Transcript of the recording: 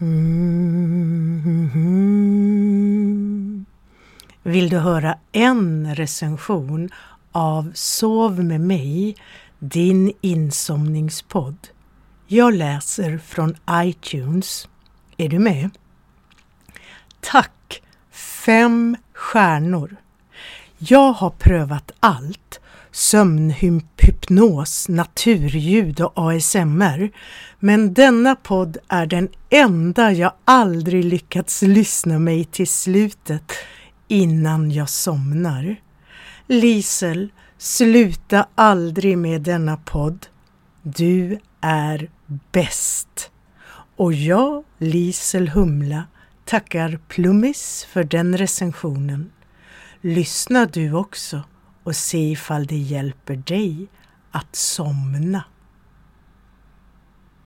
Mm. Vill du höra en recension av Sov med mig, din insomningspodd? Jag läser från iTunes. Är du med? Tack! Fem stjärnor. Jag har prövat allt sömnhypnos, naturljud och ASMR. Men denna podd är den enda jag aldrig lyckats lyssna mig till slutet innan jag somnar. Lisel, sluta aldrig med denna podd. Du är bäst. Och jag, Lisel Humla, tackar Plummis för den recensionen. Lyssna du också och se ifall det hjälper dig att somna.